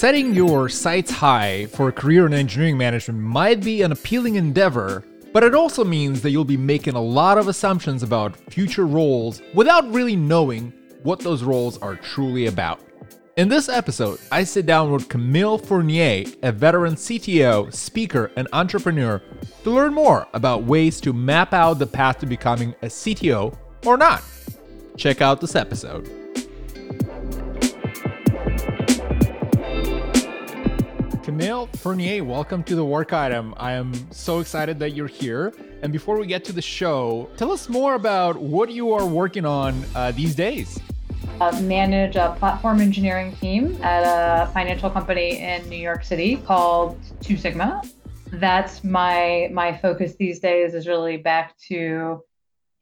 Setting your sights high for a career in engineering management might be an appealing endeavor, but it also means that you'll be making a lot of assumptions about future roles without really knowing what those roles are truly about. In this episode, I sit down with Camille Fournier, a veteran CTO, speaker, and entrepreneur, to learn more about ways to map out the path to becoming a CTO or not. Check out this episode. Camille Fournier, welcome to the work item. I am so excited that you're here. And before we get to the show, tell us more about what you are working on uh, these days. Uh, manage a platform engineering team at a financial company in New York City called Two Sigma. That's my my focus these days is really back to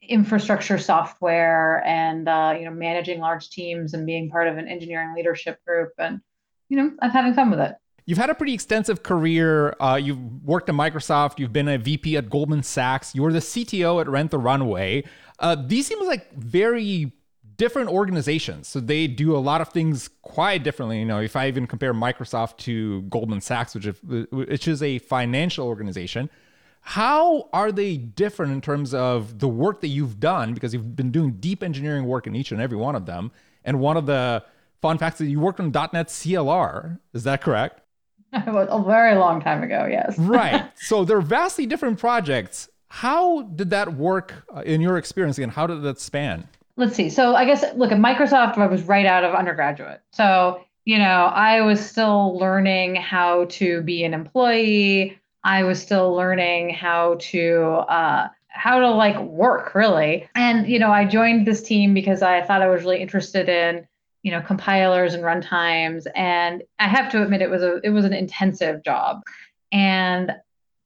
infrastructure software and uh, you know managing large teams and being part of an engineering leadership group and you know I'm having fun with it. You've had a pretty extensive career. Uh, you've worked at Microsoft. You've been a VP at Goldman Sachs. You were the CTO at Rent the Runway. Uh, these seem like very different organizations. So they do a lot of things quite differently. You know, if I even compare Microsoft to Goldman Sachs, which is, which is a financial organization, how are they different in terms of the work that you've done? Because you've been doing deep engineering work in each and every one of them. And one of the fun facts is you worked on .NET CLR. Is that correct? a very long time ago, yes. right. So they're vastly different projects. How did that work uh, in your experience and how did that span? Let's see. So I guess look at Microsoft I was right out of undergraduate. So, you know, I was still learning how to be an employee. I was still learning how to uh how to like work really. And you know, I joined this team because I thought I was really interested in you know compilers and runtimes. And i have to admit it was a it was an intensive job. And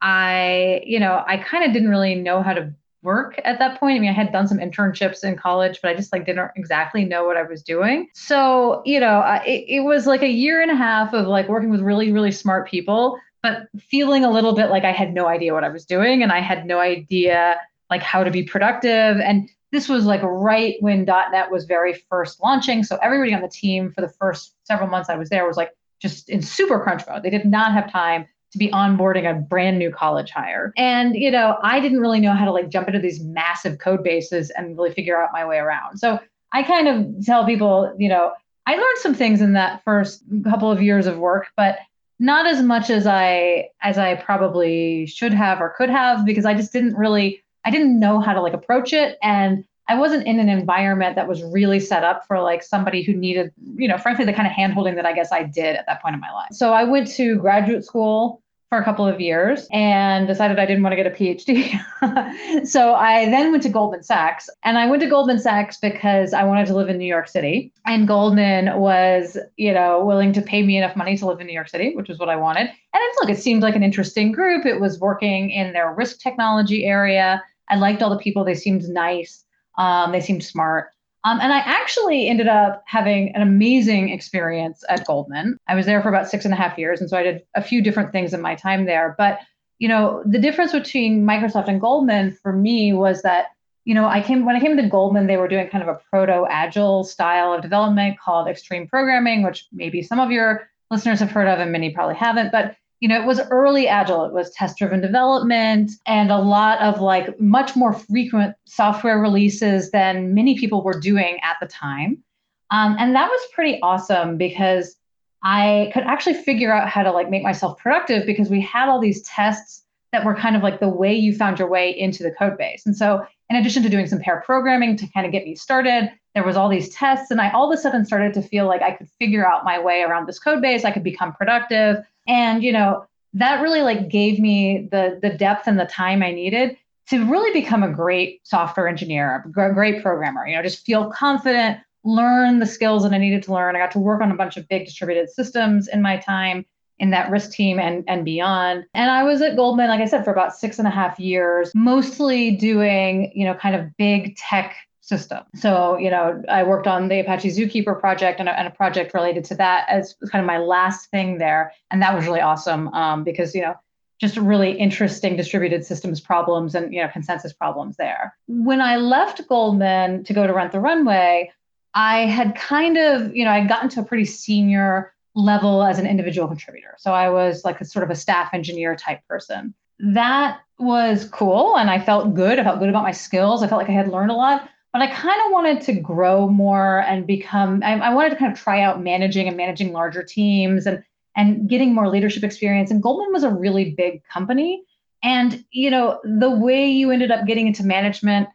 i you know i kind of didn't really know how to work at that point. I mean i had done some internships in college but i just like didn't exactly know what i was doing. So you know it, it was like a year and a half of like working with really really smart people but feeling a little bit like i had no idea what i was doing and i had no idea like how to be productive. And this was like right when .NET was very first launching. So everybody on the team for the first several months I was there was like just in super crunch mode. They did not have time to be onboarding a brand new college hire. And, you know, I didn't really know how to like jump into these massive code bases and really figure out my way around. So I kind of tell people, you know, I learned some things in that first couple of years of work, but not as much as I as I probably should have or could have because I just didn't really I didn't know how to like approach it. And I wasn't in an environment that was really set up for like somebody who needed, you know, frankly, the kind of handholding that I guess I did at that point in my life. So I went to graduate school for a couple of years and decided I didn't want to get a PhD. so I then went to Goldman Sachs and I went to Goldman Sachs because I wanted to live in New York City and Goldman was, you know, willing to pay me enough money to live in New York City, which was what I wanted. And look, it seemed like an interesting group. It was working in their risk technology area. I liked all the people. They seemed nice. Um, they seemed smart. Um, and I actually ended up having an amazing experience at Goldman. I was there for about six and a half years. And so I did a few different things in my time there. But, you know, the difference between Microsoft and Goldman for me was that, you know, I came when I came to Goldman, they were doing kind of a proto agile style of development called extreme programming, which maybe some of your listeners have heard of and many probably haven't. But you know, it was early agile. It was test driven development and a lot of like much more frequent software releases than many people were doing at the time. Um, and that was pretty awesome because I could actually figure out how to like make myself productive because we had all these tests that were kind of like the way you found your way into the code base. And so in addition to doing some pair programming to kind of get me started, there was all these tests and I all of a sudden started to feel like I could figure out my way around this code base. I could become productive. And, you know, that really like gave me the the depth and the time I needed to really become a great software engineer, a great programmer, you know, just feel confident, learn the skills that I needed to learn. I got to work on a bunch of big distributed systems in my time in that risk team and, and beyond. And I was at Goldman, like I said, for about six and a half years, mostly doing, you know, kind of big tech system. So, you know, I worked on the Apache Zookeeper project and a, and a project related to that as kind of my last thing there. And that was really awesome um, because, you know, just really interesting distributed systems problems and, you know, consensus problems there. When I left Goldman to go to Rent the Runway, I had kind of, you know, I'd gotten to a pretty senior level as an individual contributor. So I was like a sort of a staff engineer type person. That was cool. And I felt good. I felt good about my skills. I felt like I had learned a lot. But I kind of wanted to grow more and become, I, I wanted to kind of try out managing and managing larger teams and and getting more leadership experience. And Goldman was a really big company. And, you know, the way you ended up getting into management,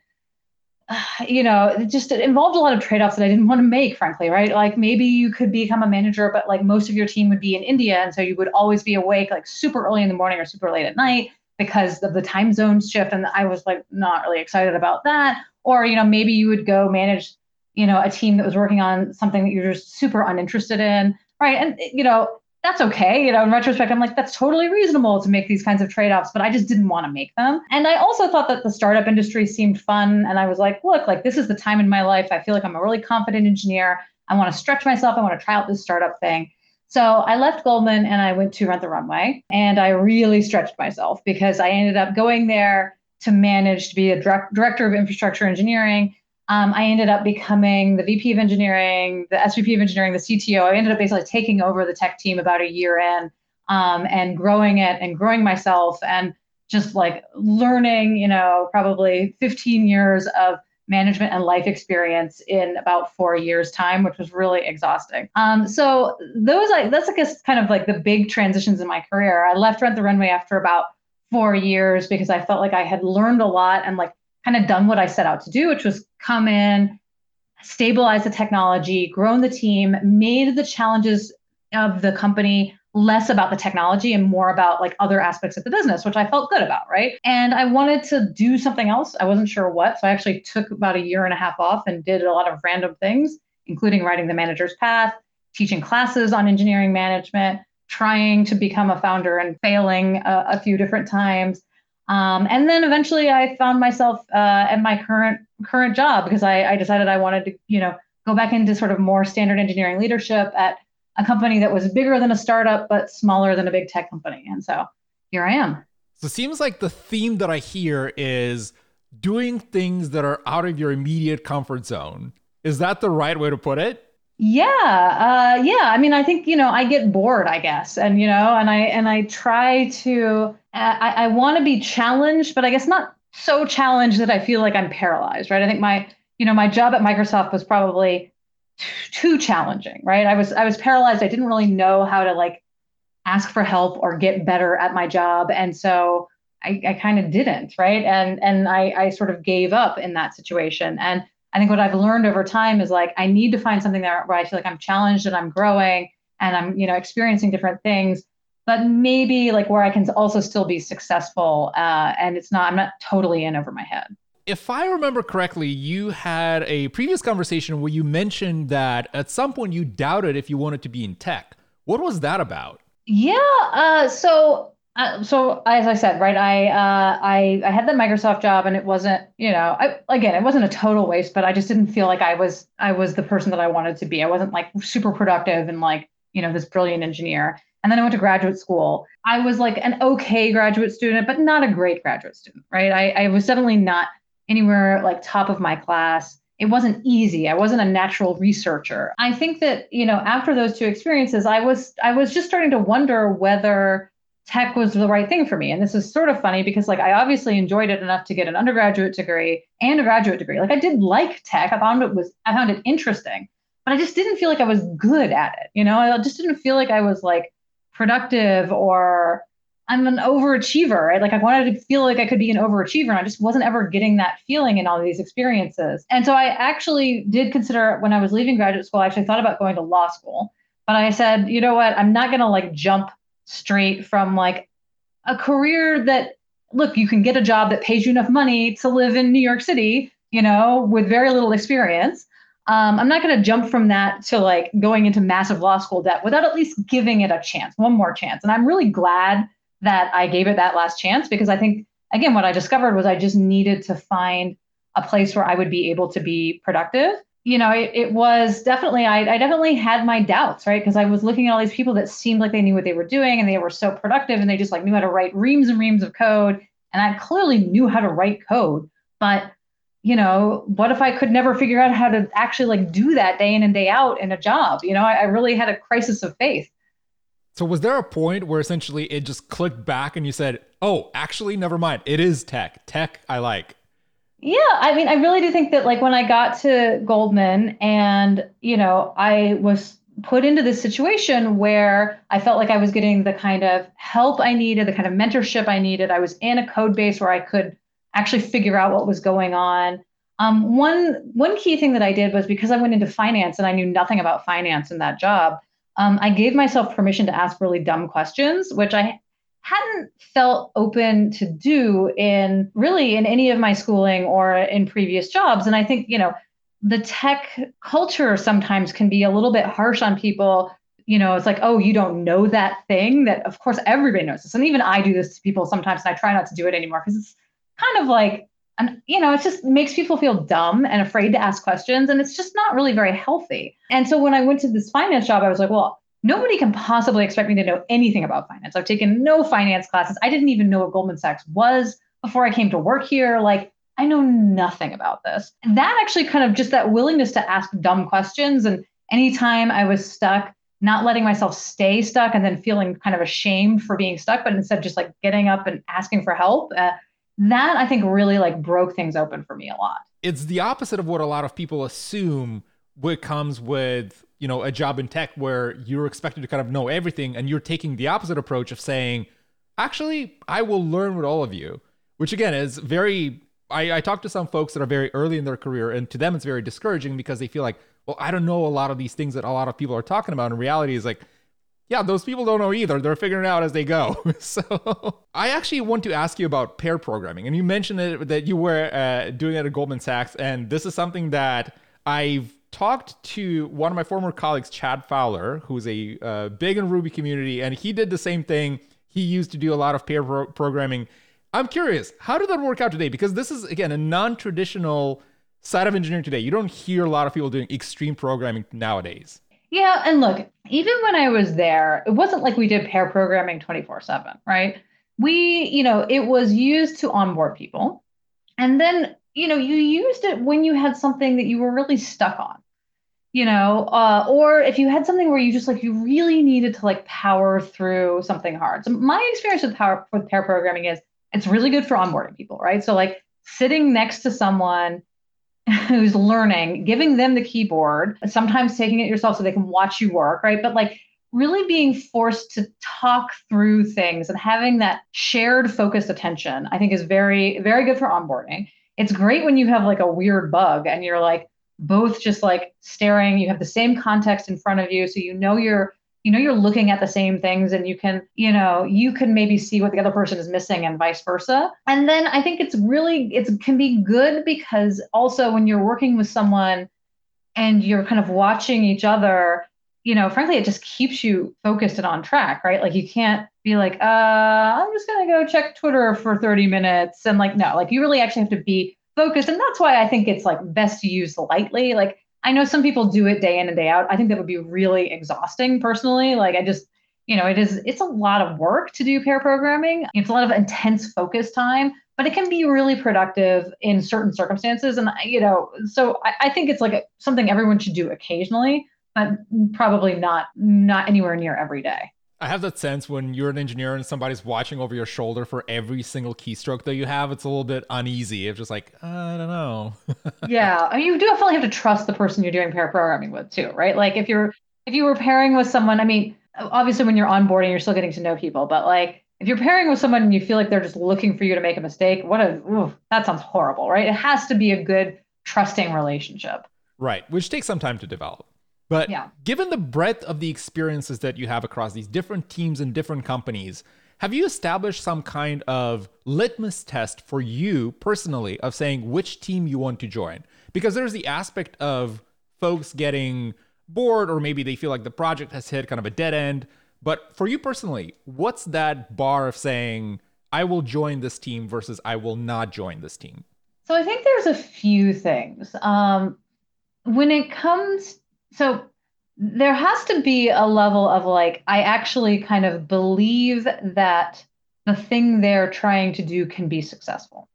you know, it just it involved a lot of trade offs that I didn't want to make, frankly, right? Like maybe you could become a manager, but like most of your team would be in India. And so you would always be awake like super early in the morning or super late at night because of the time zone shift. And I was like not really excited about that. Or, you know, maybe you would go manage, you know, a team that was working on something that you're just super uninterested in. Right. And, you know, that's okay. You know, in retrospect, I'm like, that's totally reasonable to make these kinds of trade offs, but I just didn't want to make them. And I also thought that the startup industry seemed fun. And I was like, look, like this is the time in my life. I feel like I'm a really confident engineer. I want to stretch myself. I want to try out this startup thing. So I left Goldman and I went to Rent the Runway. And I really stretched myself because I ended up going there to manage to be a direct, director of infrastructure engineering um, I ended up becoming the VP of engineering, the SVP of engineering, the CTO. I ended up basically taking over the tech team about a year in um, and growing it and growing myself and just like learning, you know, probably 15 years of management and life experience in about four years time, which was really exhausting. Um, so those, like that's like guess kind of like the big transitions in my career. I left Rent the Runway after about four years because I felt like I had learned a lot and like kind of done what I set out to do, which was come in, stabilize the technology, grown the team, made the challenges of the company less about the technology and more about like other aspects of the business, which I felt good about, right? And I wanted to do something else. I wasn't sure what. So I actually took about a year and a half off and did a lot of random things, including writing the manager's path, teaching classes on engineering management, trying to become a founder and failing a, a few different times, um, and then eventually I found myself uh, at my current current job because I, I decided I wanted to, you know, go back into sort of more standard engineering leadership at a company that was bigger than a startup but smaller than a big tech company. And so here I am. So it seems like the theme that I hear is doing things that are out of your immediate comfort zone. Is that the right way to put it? Yeah, uh, yeah. I mean, I think you know, I get bored, I guess, and you know, and I and I try to. I, I want to be challenged, but I guess not so challenged that I feel like I'm paralyzed, right? I think my, you know, my job at Microsoft was probably too challenging, right? I was I was paralyzed. I didn't really know how to like ask for help or get better at my job, and so I, I kind of didn't, right? And and I I sort of gave up in that situation, and I think what I've learned over time is like I need to find something there where I feel like I'm challenged and I'm growing and I'm you know experiencing different things, but maybe like where I can also still be successful uh, and it's not I'm not totally in over my head. If I remember correctly, you had a previous conversation where you mentioned that at some point you doubted if you wanted to be in tech. What was that about? Yeah. Uh, so uh, so as I said, right, I uh, I I had the Microsoft job, and it wasn't, you know, I, again, it wasn't a total waste, but I just didn't feel like I was I was the person that I wanted to be. I wasn't like super productive and like you know this brilliant engineer. And then I went to graduate school. I was like an okay graduate student, but not a great graduate student, right? I, I was definitely not anywhere like top of my class. It wasn't easy. I wasn't a natural researcher. I think that you know after those two experiences, I was I was just starting to wonder whether tech was the right thing for me. And this is sort of funny because like I obviously enjoyed it enough to get an undergraduate degree and a graduate degree. Like I did like tech. I found it was I found it interesting, but I just didn't feel like I was good at it. You know, I just didn't feel like I was like productive or I'm an overachiever. Right? Like I wanted to feel like I could be an overachiever, and I just wasn't ever getting that feeling in all of these experiences. And so I actually did consider when I was leaving graduate school, I actually thought about going to law school. But I said, you know what, I'm not gonna like jump straight from like a career that look you can get a job that pays you enough money to live in new york city you know with very little experience. Um, i'm not going to jump from that to like going into massive law school debt without at least giving it a chance one more chance. And i'm really glad that i gave it that last chance because i think again what i discovered was i just needed to find a place where i would be able to be productive you know, it, it was definitely, I, I definitely had my doubts, right? Because I was looking at all these people that seemed like they knew what they were doing and they were so productive and they just like knew how to write reams and reams of code. And I clearly knew how to write code. But, you know, what if I could never figure out how to actually like do that day in and day out in a job? You know, I, I really had a crisis of faith. So was there a point where essentially it just clicked back and you said, "Oh, actually, never mind. It is tech. Tech I like." Yeah, I mean, I really do think that like when I got to Goldman and, you know, I was put into this situation where I felt like I was getting the kind of help I needed, the kind of mentorship I needed. I was in a code base where I could actually figure out what was going on. Um, one one key thing that I did was because I went into finance and I knew nothing about finance in that job. Um, I gave myself permission to ask really dumb questions, which I hadn't felt open to do in really in any of my schooling or in previous jobs. And I think, you know, the tech culture sometimes can be a little bit harsh on people. You know, it's like, oh, you don't know that thing that, of course, everybody knows this. And even I do this to people sometimes, and I try not to do it anymore because it's kind of like, and you know, it just makes people feel dumb and afraid to ask questions. And it's just not really very healthy. And so when I went to this finance job, I was like, well, nobody can possibly expect me to know anything about finance. I've taken no finance classes. I didn't even know what Goldman Sachs was before I came to work here. Like, I know nothing about this. And that actually kind of just that willingness to ask dumb questions. And anytime I was stuck, not letting myself stay stuck and then feeling kind of ashamed for being stuck, but instead just like getting up and asking for help. Uh, that I think really like broke things open for me a lot. It's the opposite of what a lot of people assume what comes with you know a job in tech where you're expected to kind of know everything and you're taking the opposite approach of saying actually i will learn with all of you which again is very I, I talk to some folks that are very early in their career and to them it's very discouraging because they feel like well i don't know a lot of these things that a lot of people are talking about. And reality is like yeah those people don't know either. They're figuring it out as they go. So i actually want to ask you about pair programming. And you mentioned it, that you were uh, doing it at goldman sachs. And this is something that i've talked to one of my former colleagues, Chad Fowler, who's a uh, big in Ruby community, and he did the same thing. He used to do a lot of pair pro- programming. I'm curious, how did that work out today? Because this is again a non-traditional side of engineering today. You don't hear a lot of people doing extreme programming nowadays. Yeah, and look, even when I was there, it wasn't like we did pair programming 24/7, right? We, you know, it was used to onboard people. And then you know, you used it when you had something that you were really stuck on, you know, uh, or if you had something where you just like you really needed to like power through something hard. So my experience with power with pair programming is it's really good for onboarding people, right? So like sitting next to someone who's learning, giving them the keyboard, sometimes taking it yourself so they can watch you work, right? But like really being forced to talk through things and having that shared focused attention, I think is very, very good for onboarding it's great when you have like a weird bug and you're like both just like staring you have the same context in front of you so you know you're you know you're looking at the same things and you can you know you can maybe see what the other person is missing and vice versa and then i think it's really it can be good because also when you're working with someone and you're kind of watching each other you know frankly it just keeps you focused and on track right like you can't be like, uh, I'm just gonna go check Twitter for 30 minutes. And like, no, like you really actually have to be focused. And that's why I think it's like best to use lightly. Like I know some people do it day in and day out. I think that would be really exhausting personally. Like I just, you know, it is it's a lot of work to do pair programming. It's a lot of intense focus time, but it can be really productive in certain circumstances. And you know, so I, I think it's like a, something everyone should do occasionally, but probably not not anywhere near every day. I have that sense when you're an engineer and somebody's watching over your shoulder for every single keystroke that you have, it's a little bit uneasy. It's just like, I don't know. yeah. I mean, you definitely have to trust the person you're doing pair programming with too, right? Like if you're, if you were pairing with someone, I mean, obviously when you're onboarding, you're still getting to know people, but like if you're pairing with someone and you feel like they're just looking for you to make a mistake, what a, that sounds horrible, right? It has to be a good, trusting relationship. Right. Which takes some time to develop. But yeah. given the breadth of the experiences that you have across these different teams and different companies, have you established some kind of litmus test for you personally of saying which team you want to join? Because there's the aspect of folks getting bored or maybe they feel like the project has hit kind of a dead end. But for you personally, what's that bar of saying, I will join this team versus I will not join this team? So I think there's a few things. Um, when it comes so there has to be a level of like i actually kind of believe that the thing they're trying to do can be successful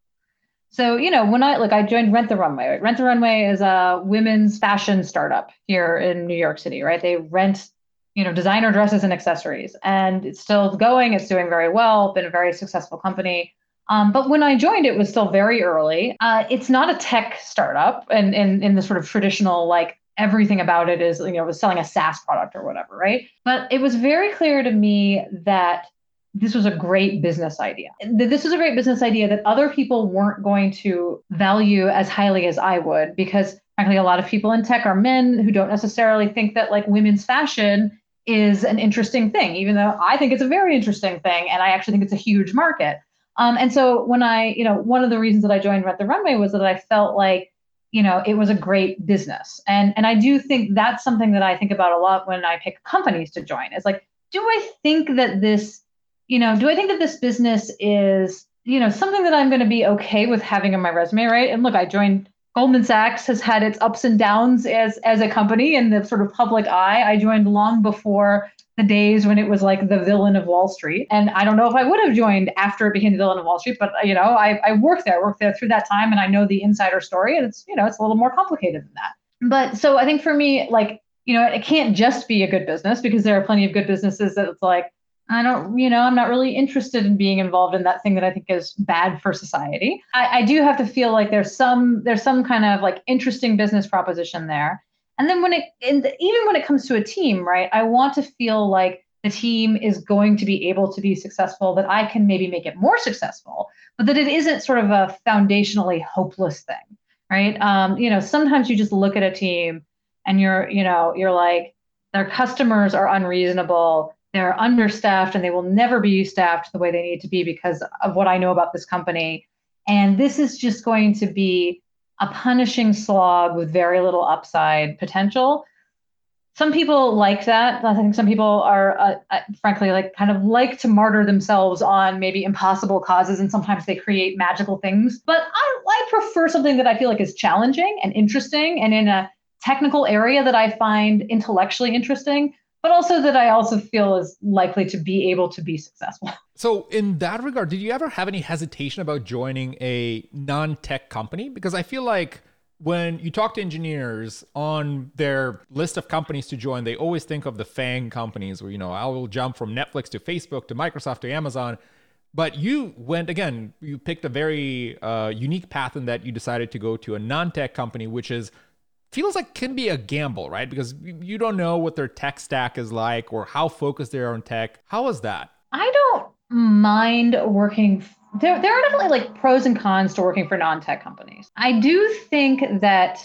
So, you know, when I like I joined Rent the Runway. Right? Rent the Runway is a women's fashion startup here in New York City, right? They rent, you know, designer dresses and accessories. And it's still going, it's doing very well, been a very successful company. Um, but when I joined, it was still very early. Uh, it's not a tech startup, and in, in the sort of traditional like everything about it is you know was selling a SaaS product or whatever, right? But it was very clear to me that this was a great business idea. This was a great business idea that other people weren't going to value as highly as I would, because frankly, a lot of people in tech are men who don't necessarily think that like women's fashion is an interesting thing, even though I think it's a very interesting thing, and I actually think it's a huge market. Um, and so when I, you know, one of the reasons that I joined Rent the Runway was that I felt like, you know, it was a great business. And and I do think that's something that I think about a lot when I pick companies to join. is like, do I think that this, you know, do I think that this business is, you know, something that I'm going to be okay with having on my resume, right? And look, I joined Goldman Sachs has had its ups and downs as as a company in the sort of public eye. I joined long before the days when it was like the villain of Wall Street. And I don't know if I would have joined after it became the villain of Wall Street, but uh, you know, I, I worked there, worked there through that time, and I know the insider story, and it's you know, it's a little more complicated than that. But so I think for me, like you know, it can't just be a good business because there are plenty of good businesses that it's like I don't, you know, I'm not really interested in being involved in that thing that I think is bad for society. I, I do have to feel like there's some there's some kind of like interesting business proposition there and then when it, the, even when it comes to a team, right, I want to feel like the team is going to be able to be successful, that I can maybe make it more successful, but that it isn't sort of a foundationally hopeless thing, right? Um, you know, sometimes you just look at a team and you're, you know, you're like, their customers are unreasonable, they're understaffed, and they will never be staffed the way they need to be because of what I know about this company. And this is just going to be a punishing slog with very little upside potential. Some people like that. I think some people are, uh, uh, frankly, like kind of like to martyr themselves on maybe impossible causes, and sometimes they create magical things. But I, I prefer something that I feel like is challenging and interesting, and in a technical area that I find intellectually interesting but also that I also feel is likely to be able to be successful. So, in that regard, did you ever have any hesitation about joining a non tech company? Because I feel like when you talk to engineers on their list of companies to join, they always think of the FANG companies where, you know, I will jump from Netflix to Facebook to Microsoft to Amazon. But you went again, you picked a very uh, unique path in that you decided to go to a non tech company, which is feels like can be a gamble, right? Because you don't know what their tech stack is like or how focused they are on tech. How is that? I don't mind working. There, there are definitely like pros and cons to working for non-tech companies. I do think that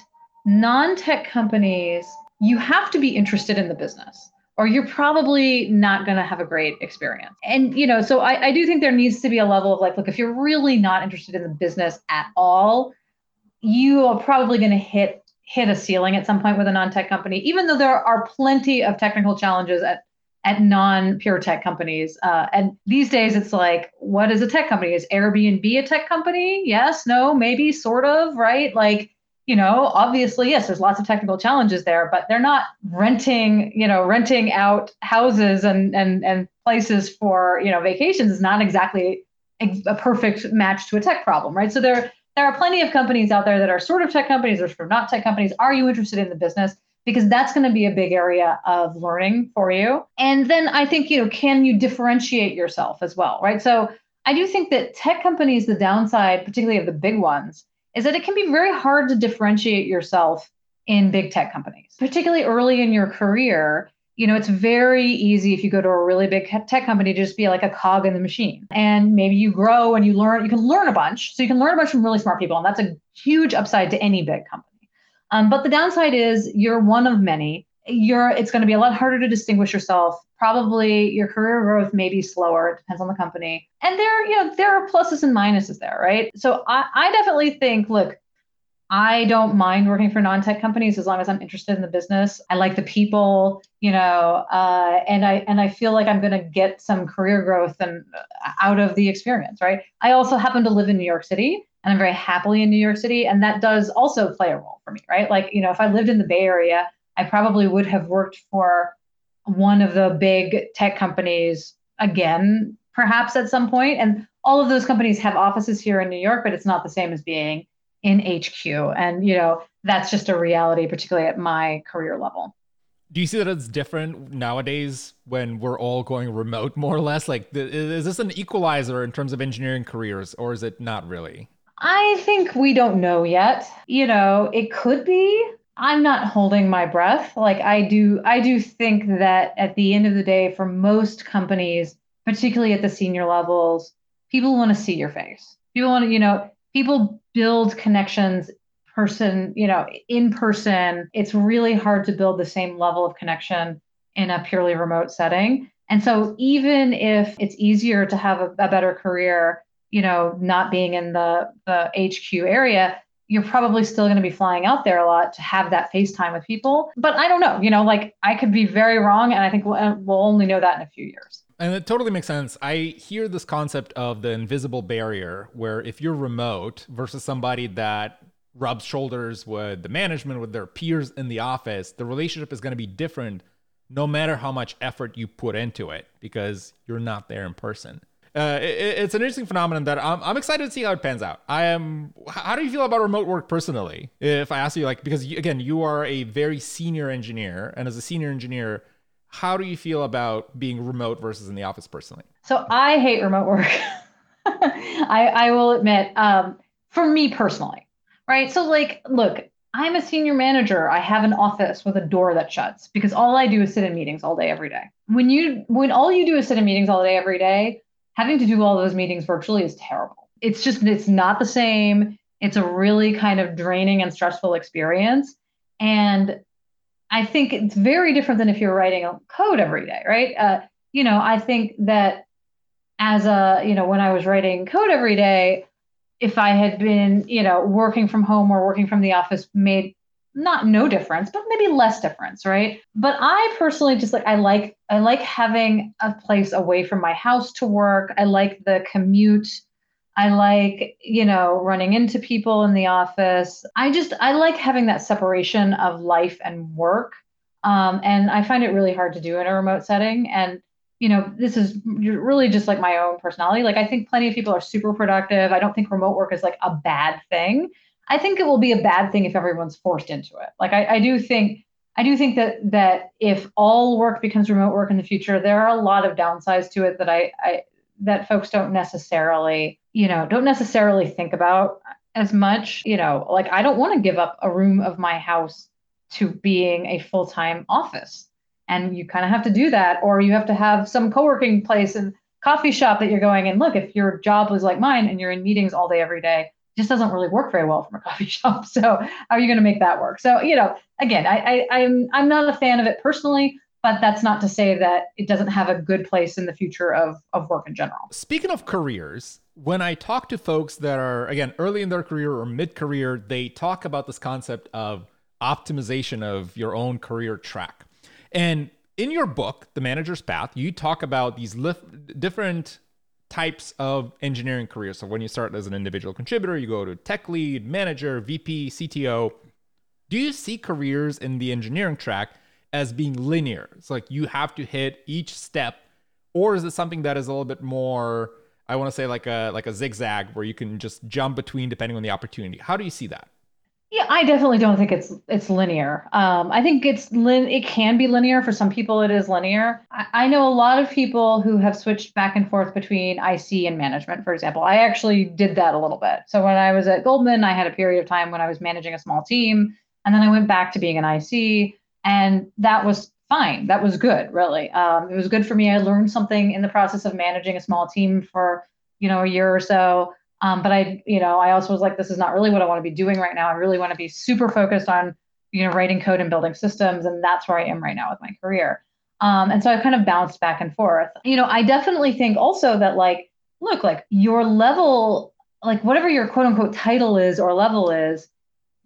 non-tech companies, you have to be interested in the business or you're probably not going to have a great experience. And, you know, so I, I do think there needs to be a level of like, look, if you're really not interested in the business at all, you are probably going to hit hit a ceiling at some point with a non-tech company, even though there are plenty of technical challenges at at non-pure tech companies. Uh, and these days, it's like, what is a tech company? Is Airbnb a tech company? Yes, no, maybe, sort of, right? Like, you know, obviously, yes, there's lots of technical challenges there, but they're not renting, you know, renting out houses and and and places for you know vacations is not exactly a, perfect match to a tech problem, right? So there there are plenty of companies out there that are sort of tech companies or sort of not tech companies. Are you interested in the business? Because that's going to be a big area of learning for you. And then I think, you know, can you differentiate yourself as well, right? So I do think that tech companies, the downside, particularly of the big ones, is that it can be very hard to differentiate yourself in big tech companies, particularly early in your career you know, it's very easy if you go to a really big tech company to just be like a cog in the machine. And maybe you grow and you learn, you can learn a bunch. So you can learn a bunch from really smart people. And that's a huge upside to any big company. Um, but the downside is you're one of many. You're it's going to be a lot harder to distinguish yourself. Probably your career growth may be slower. It depends on the company. And there, you know, there are pluses and minuses there, right? So I, I definitely think, look, I don't mind working for non-tech companies as long as I'm interested in the business. I like the people, you know, uh, and I and I feel like I'm going to get some career growth and uh, out of the experience, right? I also happen to live in New York City, and I'm very happily in New York City, and that does also play a role for me, right? Like, you know, if I lived in the Bay Area, I probably would have worked for one of the big tech companies again, perhaps at some point. point, and all of those companies have offices here in New York, but it's not the same as being in HQ. And, you know, that's just a reality, particularly at my career level. Do you see that it's different nowadays when we're all going remote, more or less? Like, is this an equalizer in terms of engineering careers, or is it not really? I think we don't know yet. You know, it could be. I'm not holding my breath. Like I do I do think that at the end of the day for most companies, particularly at the senior levels, people want to see your face. People want to, you know, people build connections person, you know, in person. It's really hard to build the same level of connection in a purely remote setting. And so even if it's easier to have a, a better career you know, not being in the, the HQ area, you're probably still going to be flying out there a lot to have that FaceTime with people. But I don't know, you know, like I could be very wrong. And I think we'll, we'll only know that in a few years. And it totally makes sense. I hear this concept of the invisible barrier, where if you're remote versus somebody that rubs shoulders with the management, with their peers in the office, the relationship is going to be different no matter how much effort you put into it because you're not there in person uh, it, it's an interesting phenomenon that I'm, I'm excited to see how it pans out. I am. How do you feel about remote work personally? If I ask you, like, because you, again, you are a very senior engineer, and as a senior engineer, how do you feel about being remote versus in the office personally? So I hate remote work. I, I will admit, um, for me personally, right? So like, look, I'm a senior manager. I have an office with a door that shuts because all I do is sit in meetings all day, every day. When you when all you do is sit in meetings all day, every day, having to do all those meetings virtually is terrible. It's just, it's not the same. It's a really kind of draining and stressful experience. And I think it's very different than if you're writing a code every day, right? Uh, you know, I think that as a, you know, when I was writing code every day, if I had been, you know, working from home or working from the office made not no difference, but maybe less difference, right? But I personally just like I like I like having a place away from my house to work. I like the commute. I like, you know, running into people in the office. I just I like having that separation of life and work. Um, and I find it really hard to do in a remote setting. And you know, this is really just like my own personality. Like I think plenty of people are super productive. I don't think remote work is like a bad thing. I think it will be a bad thing if everyone's forced into it. Like I, I do think I do think that that if all work becomes remote work in the future, there are a lot of downsides to it that I, I that folks don't necessarily, you know, don't necessarily think about as much. You know, like I don't want to give up a room of my house to being a full-time office. And you kind of have to do that, or you have to have some co-working place and coffee shop that you're going and look, if your job was like mine and you're in meetings all day every day, just doesn't really work very well from a coffee shop. So how are you going to make that work? So you know, again, I, I I'm I'm not a fan of it personally, but that's not to say that it doesn't have a good place in the future of of work in general. Speaking of careers, when I talk to folks that are again early in their career or mid career, they talk about this concept of optimization of your own career track. And in your book, The Manager's Path, you talk about these lif- different types of engineering careers. So when you start as an individual contributor, you go to tech lead, manager, VP, CTO. Do you see careers in the engineering track as being linear? It's like you have to hit each step, or is it something that is a little bit more, I want to say like a like a zigzag where you can just jump between depending on the opportunity? How do you see that? Yeah, I definitely don't think it's it's linear. Um, I think it's lin- it can be linear for some people. It is linear. I, I know a lot of people who have switched back and forth between IC and management. For example, I actually did that a little bit. So when I was at Goldman, I had a period of time when I was managing a small team, and then I went back to being an IC, and that was fine. That was good, really. Um, it was good for me. I learned something in the process of managing a small team for you know a year or so. Um, but I, you know, I also was like, this is not really what I want to be doing right now. I really want to be super focused on, you know, writing code and building systems. And that's where I am right now with my career. Um, and so I've kind of bounced back and forth. You know, I definitely think also that like, look, like your level, like whatever your quote unquote title is or level is,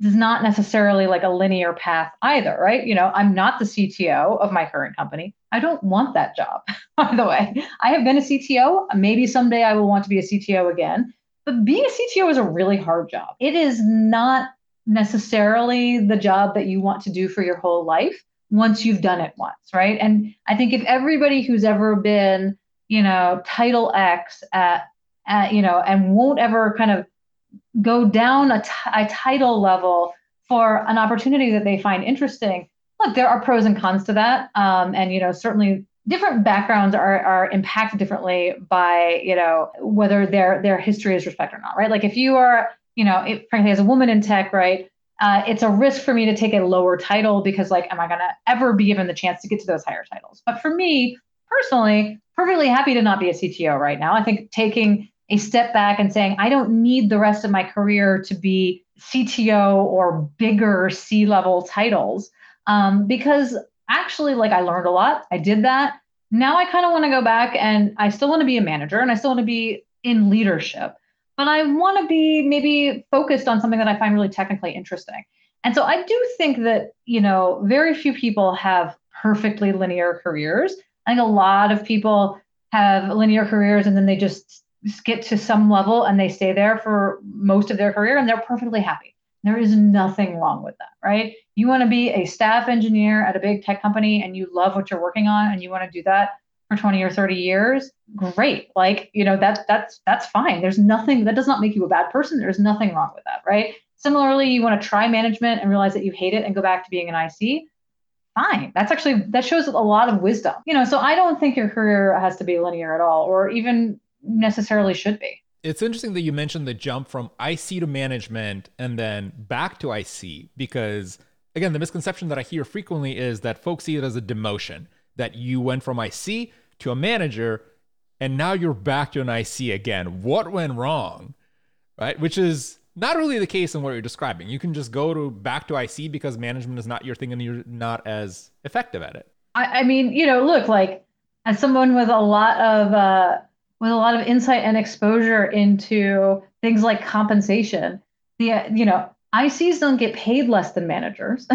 is not necessarily like a linear path either, right? You know, I'm not the CTO of my current company. I don't want that job, by the way. I have been a CTO. Maybe someday I will want to be a CTO again. But being a CTO is a really hard job. It is not necessarily the job that you want to do for your whole life once you've done it once, right? And I think if everybody who's ever been, you know, title X at uh, you know, and won't ever kind of go down a, t- a title level for an opportunity that they find interesting. Look, there are pros and cons to that, um, and you know, certainly different backgrounds are are impacted differently by you know whether their their history is respected or not, right? Like if you are, you know, it, frankly, as a woman in tech, right, uh, it's a risk for me to take a lower title because like, am I gonna ever be given the chance to get to those higher titles? But for me personally, perfectly happy to not be a CTO right now. I think taking a step back and saying, I don't need the rest of my career to be CTO or bigger C level titles. Um, because actually, like, I learned a lot. I did that. Now I kind of want to go back and I still want to be a manager and I still want to be in leadership, but I want to be maybe focused on something that I find really technically interesting. And so I do think that, you know, very few people have perfectly linear careers. I think a lot of people have linear careers and then they just get to some level and they stay there for most of their career and they're perfectly happy. There is nothing wrong with that, right? You want to be a staff engineer at a big tech company and you love what you're working on and you want to do that for 20 or 30 years, great. Like, you know, that that's that's fine. There's nothing that does not make you a bad person. There's nothing wrong with that, right? Similarly, you want to try management and realize that you hate it and go back to being an IC fine. That's actually that shows a lot of wisdom. You know, so I don't think your career has to be linear at all or even necessarily should be. It's interesting that you mentioned the jump from IC to management and then back to IC because again, the misconception that I hear frequently is that folks see it as a demotion, that you went from IC to a manager and now you're back to an IC again. What went wrong? Right? Which is not really the case in what you're describing. You can just go to back to IC because management is not your thing and you're not as effective at it. I, I mean, you know, look, like as someone with a lot of uh with a lot of insight and exposure into things like compensation. The you know ICs don't get paid less than managers,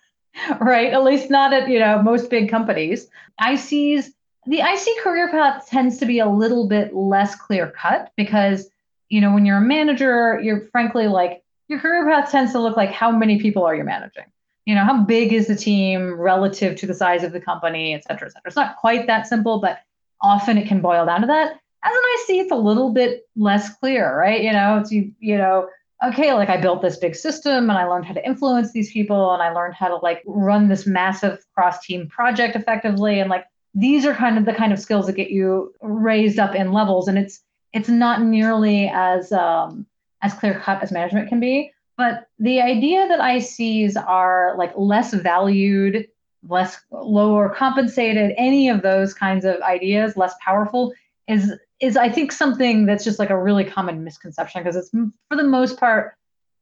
right? At least not at you know most big companies. ICs the IC career path tends to be a little bit less clear cut because you know when you're a manager, you're frankly like your career path tends to look like how many people are you managing you know how big is the team relative to the size of the company et cetera et cetera it's not quite that simple but often it can boil down to that as an IC, it's a little bit less clear, right? You know, it's you, you know, okay, like I built this big system and I learned how to influence these people and I learned how to like run this massive cross team project effectively. And like these are kind of the kind of skills that get you raised up in levels. And it's it's not nearly as um, as clear cut as management can be. But the idea that ICs are like less valued, less lower compensated, any of those kinds of ideas, less powerful is is I think something that's just like a really common misconception because it's mm, for the most part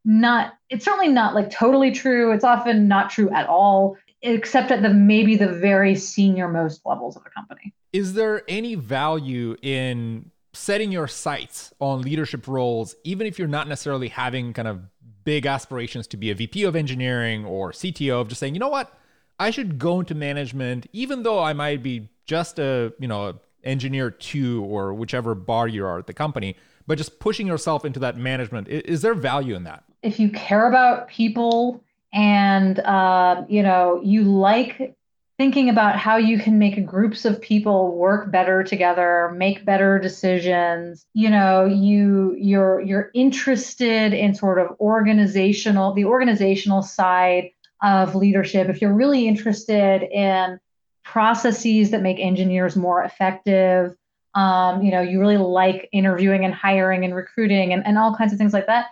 not it's certainly not like totally true. It's often not true at all, except at the maybe the very senior most levels of a company. Is there any value in setting your sights on leadership roles, even if you're not necessarily having kind of big aspirations to be a VP of engineering or CTO of just saying, you know what, I should go into management, even though I might be just a, you know, engineer two or whichever bar you are at the company, but just pushing yourself into that management. Is, there value in that? If you care about people and uh, you know you like thinking about how you can make groups of people work better together make better decisions you know you you're you're interested in sort of organizational the organizational side of leadership if you're really interested in processes that make engineers more effective. Um, you know, you really like interviewing and hiring and recruiting and, and all kinds of things like that.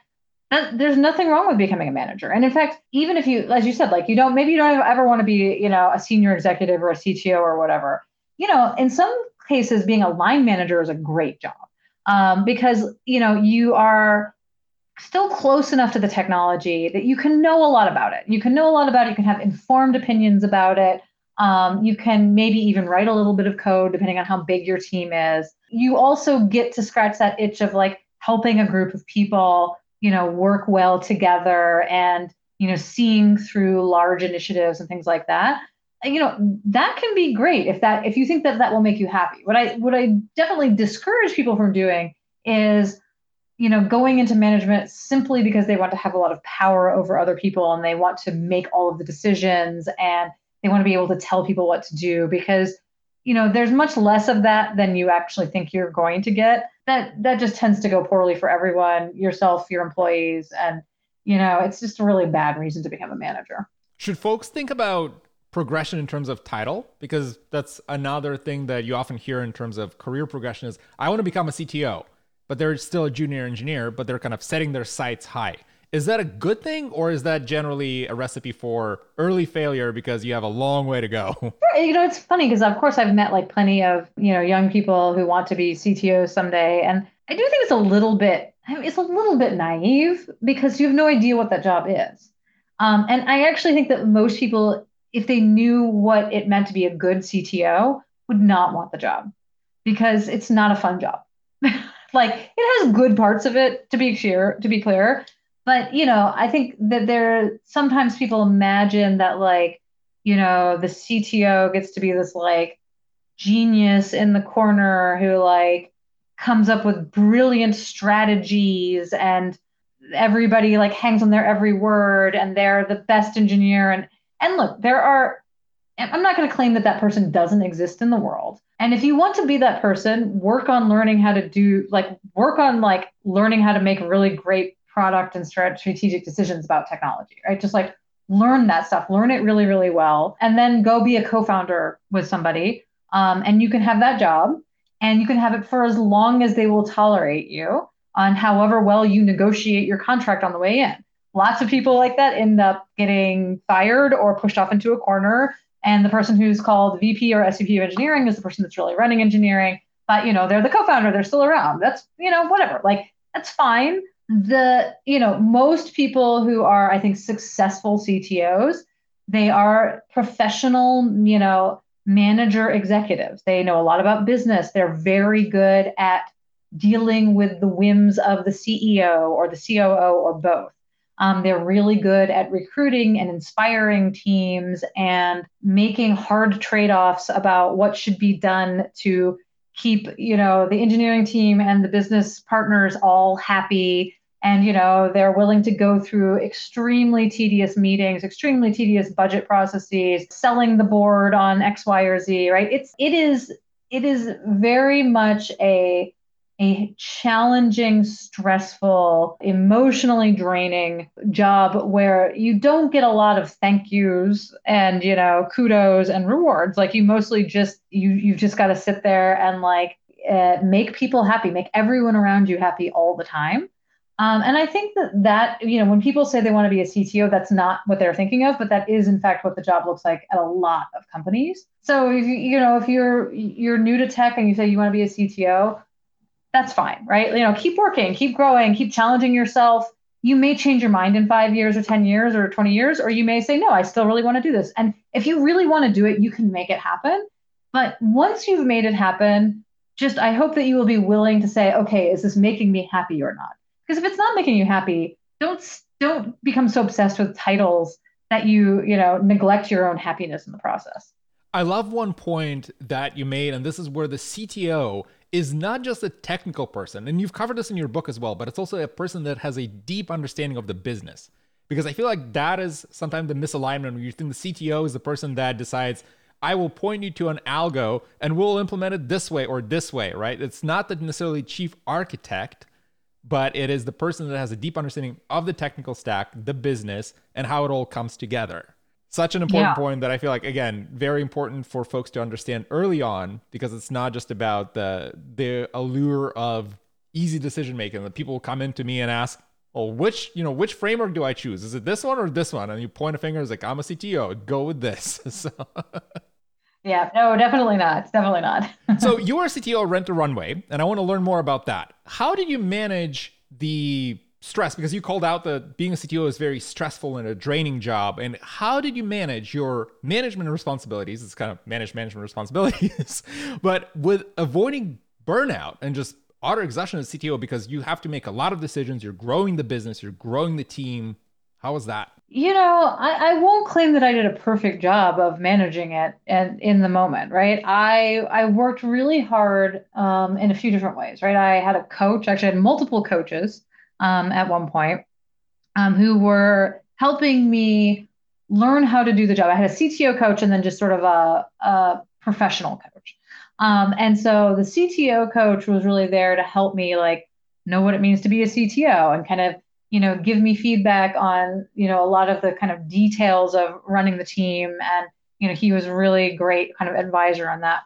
There's nothing wrong with becoming a manager. And in fact, even if you, as you said, like you don't, maybe you don't ever want to be, you know, a senior executive or a CTO or whatever. You know, in some cases, being a line manager is a great job um, because you know you are still close enough to the technology that you can know a lot about it. You can know a lot about it. You can have informed opinions about it. Um, you can maybe even write a little bit of code depending on how big your team is. You also get to scratch that itch of like helping a group of people, you know, work well together and, you know, seeing through large initiatives and things like that. You know, that can be great if that if you think that that will make you happy. What I what I definitely discourage people from doing is you know going into management simply because they want to have a lot of power over other people and they want to make all of the decisions and they want to be able to tell people what to do because, you know, there's much less of that than you actually think you're going to get. that that just tends to go poorly for everyone, yourself, your employees, and you know, it's just a really bad reason to become a manager. Should folks think about progression in terms of title? Because that's another thing that you often hear in terms of career progression is I want to become a CTO, but they're still a junior engineer, but they're kind of setting their sights high. Is that a good thing, or is that generally a recipe for early failure because you have a long way to go? You know, it's funny because of course I've met like plenty of you know young people who want to be CTO someday, and I do think it's a little bit it's a little bit naive because you have no idea what that job is. Um, and I actually think that most people, if they knew what it meant to be a good CTO, would not want the job because it's not a fun job. like it has good parts of it to be clear, to be clear, but you know, I think that there sometimes people imagine that like, you know, the CTO gets to be this like genius in the corner who like comes up with brilliant strategies and everybody like hangs on their every word and they're the best engineer. And and look there are i'm not going to claim that that person doesn't exist in the world. And if you want to be that person work on learning how to do like work on like learning how to make really great product and strategic decisions about technology right just like learn that stuff learn it really really well and then go be a co-founder with somebody um, and you can have that job and you can have it for as long as they will tolerate you on however well you negotiate your contract on the way in. Lots of people like that end up getting fired or pushed off into a corner. And the person who's called VP or SVP of engineering is the person that's really running engineering. But you know, they're the co-founder, they're still around. That's you know, whatever. Like that's fine. The you know, most people who are, I think, successful CTOs, they are professional, you know, manager executives. They know a lot about business. They're very good at dealing with the whims of the CEO or the COO or both. Um, they're really good at recruiting and inspiring teams and making hard trade-offs about what should be done to keep, you know, the engineering team and the business partners all happy. And you know, they're willing to go through extremely tedious meetings, extremely tedious budget processes, selling the board on X, Y, or Z. Right? It's it is it is very much a a challenging, stressful, emotionally draining job where you don't get a lot of thank yous and, you know, kudos and rewards. Like you mostly just, you, you've just got to sit there and like uh, make people happy, make everyone around you happy all the time. Um, and I think that that, you know, when people say they want to be a CTO, that's not what they're thinking of, but that is in fact what the job looks like at a lot of companies. So if you, you know, if you're you're new to tech and you say you want to be a CTO, that's fine, right? You know, keep working, keep growing, keep challenging yourself. You may change your mind in five years or 10 years or 20 years, or you may say, no, I still really want to do this. And if you really want to do it, you can make it happen. But once you've made it happen, just I hope that you will be willing to say, okay, is this making me happy or not? Because if it's not making you happy, don't don't become so obsessed with titles that you, you know, neglect your own happiness in the process. I love one point that you made, and this is where the CTO is not just a technical person, and you've covered this in your book as well, but it's also a person that has a deep understanding of the business. Because I feel like that is sometimes the misalignment when you think the CTO is the person that decides, I will point you to an algo and we'll implement it this way or this way, right? It's not the necessarily chief architect, but it is the person that has a deep understanding of the technical stack, the business, and how it all comes together such an important yeah. point that I feel like again very important for folks to understand early on because it's not just about the the allure of easy decision making that people come into me and ask oh which you know which framework do I choose? Is it this one or this one? And you point a finger it's like I'm a CTO go with this. So yeah no definitely not definitely not. So you are a CTO Rent a Runway and I want to learn more about that. How did you manage the stress because you called out that being a CTO is very stressful and a draining job. And how did you manage your management responsibilities? It's kind of manage management responsibilities, but with avoiding burnout and just auto exhaustion as CTO because you have to make a lot of decisions. You're growing the business, you're growing the team. How was that? You know, I, I won't claim that I did a perfect job of managing it and in the moment, right? I I worked really hard um, in a few different ways, right? I had a coach, actually I had multiple coaches um, at one point um, who were helping me learn how to do the job. I had a CTO coach and then just sort of a, a professional coach. Um, and so the CTO coach was really there to help me like know what it means to be a CTO and kind of you know give me feedback on you know a lot of the kind of details of running the team and you know he was really great kind of advisor on that.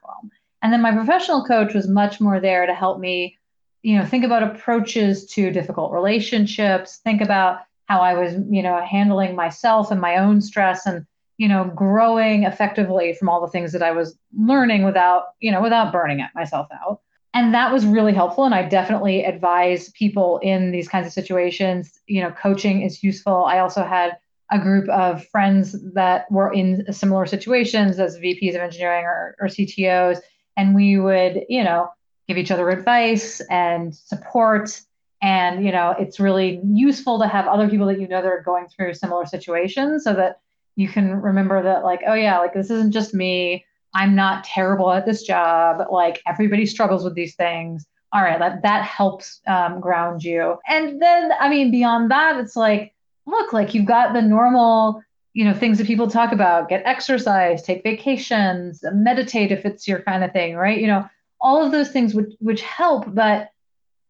And then my professional coach was much more there to help me you know think about approaches to difficult relationships, think about how I was you know handling myself and my own stress and you know growing effectively from all the things that i was learning without you know without burning it myself out. And that was really helpful. And i definitely advise people in these kinds of situations you know coaching is useful. I also had a group of friends that were in similar situations as vps of engineering or, or ctos and we would you know give each other advice and support. And you know it's really useful to have other people that you know that are going through similar situations so that you can remember that like oh yeah like this isn't just me. I'm not terrible at this job. Like everybody struggles with these things. All right that that helps um, ground you. And then i mean beyond that it's like look like you've got the normal you know things that people talk about. Get exercise take vacations meditate if it's your kind of thing right? You know all of those things which which help but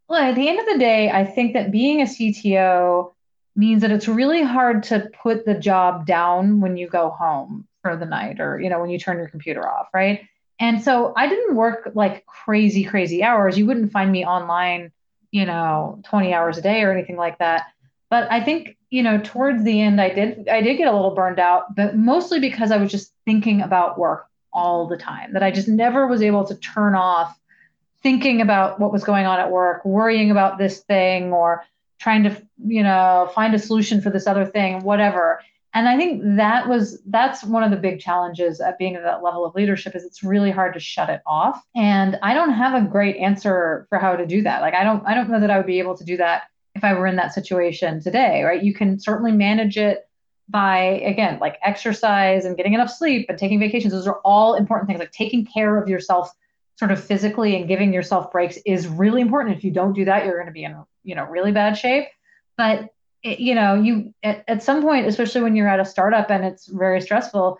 well, at the end of the day i think that being a cto means that it's really hard to put the job down when you go home for the night or you know when you turn your computer off right? And so i didn't work like crazy crazy hours. You wouldn't find me online you know 20 hours a day or anything like that. But i think you know towards the end i did i did get a little burned out but mostly because i was just thinking about work all the time that i just never was able to turn off thinking about what was going on at work worrying about this thing or trying to you know find a solution for this other thing whatever. And i think that was that's one of the big challenges at being at that level of leadership is it's really hard to shut it off. And i don't have a great answer for how to do that. Like i don't i don't know that i would be able to do that if i were in that situation today right? You can certainly manage it by again like exercise and getting enough sleep and taking vacations those are all important things. Like taking care of yourself sort of physically and giving yourself breaks is really important. If you don't do that you're going to be in you know really bad shape. But it, you know you at, at some point especially when you're at a startup and it's very stressful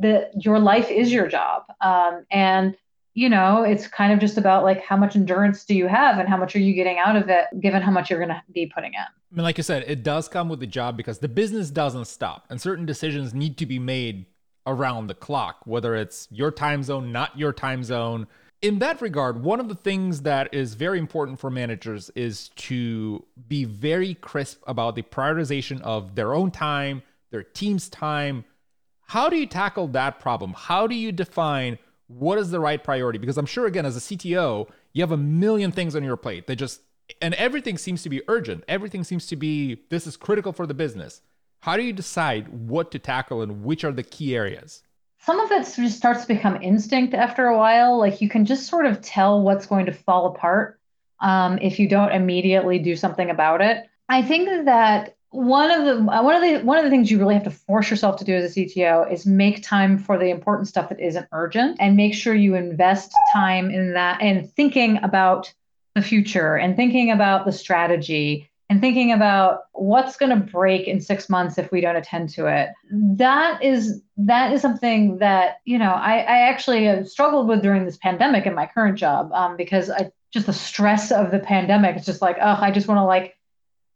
that your life is your job. Um, and you know it's kind of just about like how much endurance do you have and how much are you getting out of it given how much you're going to be putting in I mean, like you said, it does come with the job because the business doesn't stop and certain decisions need to be made around the clock, whether it's your time zone, not your time zone, in that regard, one of the things that is very important for managers is to be very crisp about the prioritization of their own time, their team's time. How do you tackle that problem? How do you define what is the right priority? Because I'm sure, again, as a CTO, you have a million things on your plate that just, and everything seems to be urgent. Everything seems to be, this is critical for the business. How do you decide what to tackle and which are the key areas? some of it just starts to become instinct after a while. Like you can just sort of tell what's going to fall apart um, if you don't immediately do something about it. I think that one of the one of the one of the things you really have to force yourself to do as a CTO is make time for the important stuff that isn't urgent and make sure you invest time in that and thinking about the future and thinking about the strategy and thinking about what's going to break in six months if we don't attend to it. That is that is something that you know i, I actually struggled with during this pandemic in my current job um, because i just the stress of the pandemic it's just like oh i just want to like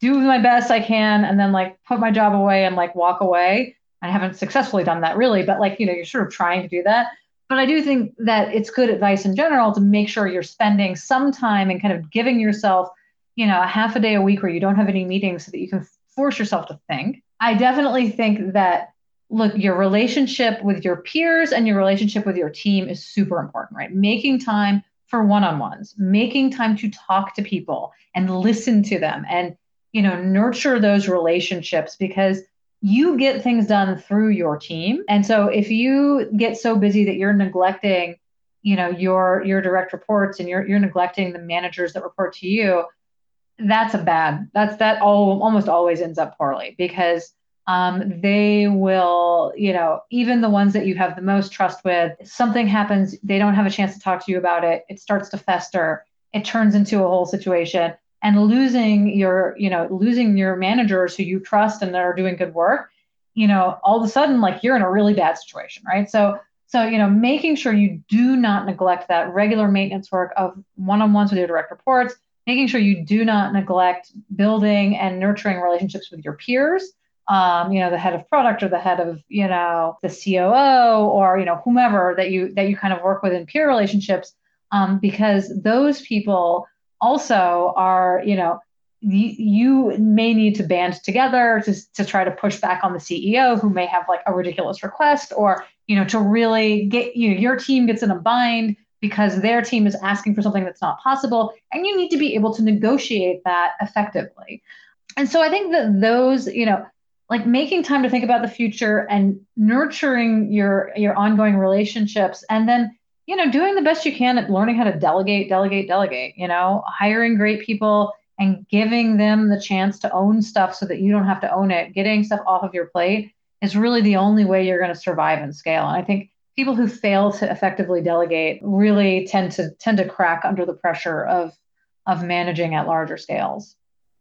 do my best i can and then like put my job away and like walk away i haven't successfully done that really but like you know you're sort of trying to do that but i do think that it's good advice in general to make sure you're spending some time and kind of giving yourself you know, a half a day a week where you don't have any meetings so that you can force yourself to think. I definitely think that look, your relationship with your peers and your relationship with your team is super important, right? Making time for one-on-ones, making time to talk to people and listen to them and you know, nurture those relationships because you get things done through your team. And so if you get so busy that you're neglecting, you know, your your direct reports and you're you're neglecting the managers that report to you, that's a bad that's that all almost always ends up poorly because um, they will you know even the ones that you have the most trust with something happens they don't have a chance to talk to you about it it starts to fester it turns into a whole situation and losing your you know losing your managers who you trust and that are doing good work you know all of a sudden like you're in a really bad situation right so So, you know, making sure you do not neglect that regular maintenance work of one on ones with your direct reports, making sure you do not neglect building and nurturing relationships with your peers. Um, you know, the head of product or the head of, you know, the COO or, you know, whomever that you that you kind of work with in peer relationships, um, because those people also are, you know, you may need to band together to, to try to push back on the CEO who may have like a ridiculous request or you know to really get you know your team gets in a bind because their team is asking for something that's not possible and you need to be able to negotiate that effectively. And so i think that those you know like making time to think about the future and nurturing your your ongoing relationships and then you know doing the best you can at learning how to delegate delegate delegate you know hiring great people and giving them the chance to own stuff so that you don't have to own it, getting stuff off of your plate is really the only way you're going to survive and scale. And I think people who fail to effectively delegate really tend to tend to crack under the pressure of of managing at larger scales.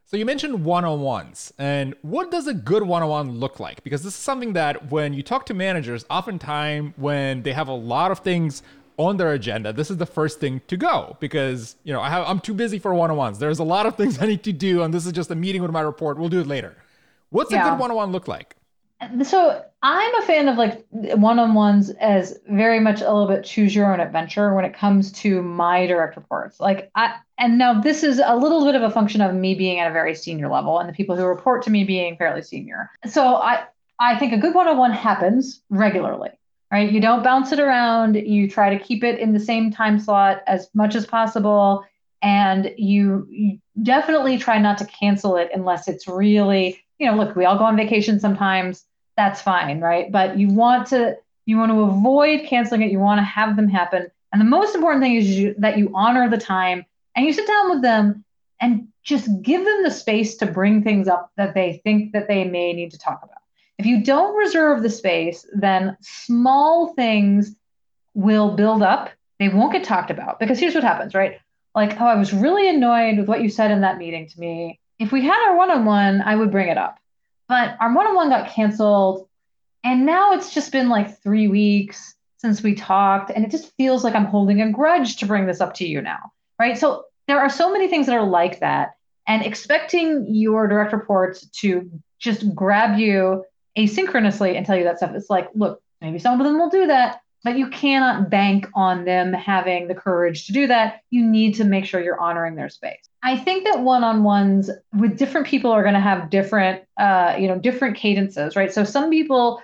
So you mentioned one-on-ones, and what does a good one-on-one look like? Because this is something that when you talk to managers, oftentimes when they have a lot of things on their agenda, this is the first thing to go because you know I have I'm too busy for one-on-ones. There's a lot of things I need to do, and this is just a meeting with my report. We'll do it later. What's yeah. a good one-on-one look like? So I'm a fan of like one-on-ones as very much a little bit choose your own adventure when it comes to my direct reports. Like I and now this is a little bit of a function of me being at a very senior level and the people who report to me being fairly senior. So I I think a good one-on-one happens regularly right? You don't bounce it around. You try to keep it in the same time slot as much as possible. And you, you definitely try not to cancel it unless it's really, you know, look, we all go on vacation sometimes. That's fine, right? But you want to you want to avoid canceling it. You want to have them happen. And the most important thing is you, that you honor the time and you sit down with them and just give them the space to bring things up that they think that they may need to talk about. If you don't reserve the space, then small things will build up. They won't get talked about because here's what happens, right? Like, oh, I was really annoyed with what you said in that meeting to me. If we had our one on one, I would bring it up. But our one on one got canceled. And now it's just been like three weeks since we talked. And it just feels like I'm holding a grudge to bring this up to you now, right? So there are so many things that are like that. And expecting your direct reports to just grab you asynchronously and tell you that stuff. It's like, look, maybe some of them will do that, but you cannot bank on them having the courage to do that. You need to make sure you're honoring their space. I think that one-on-ones with different people are going to have different, uh, you know, different cadences, right? So some people,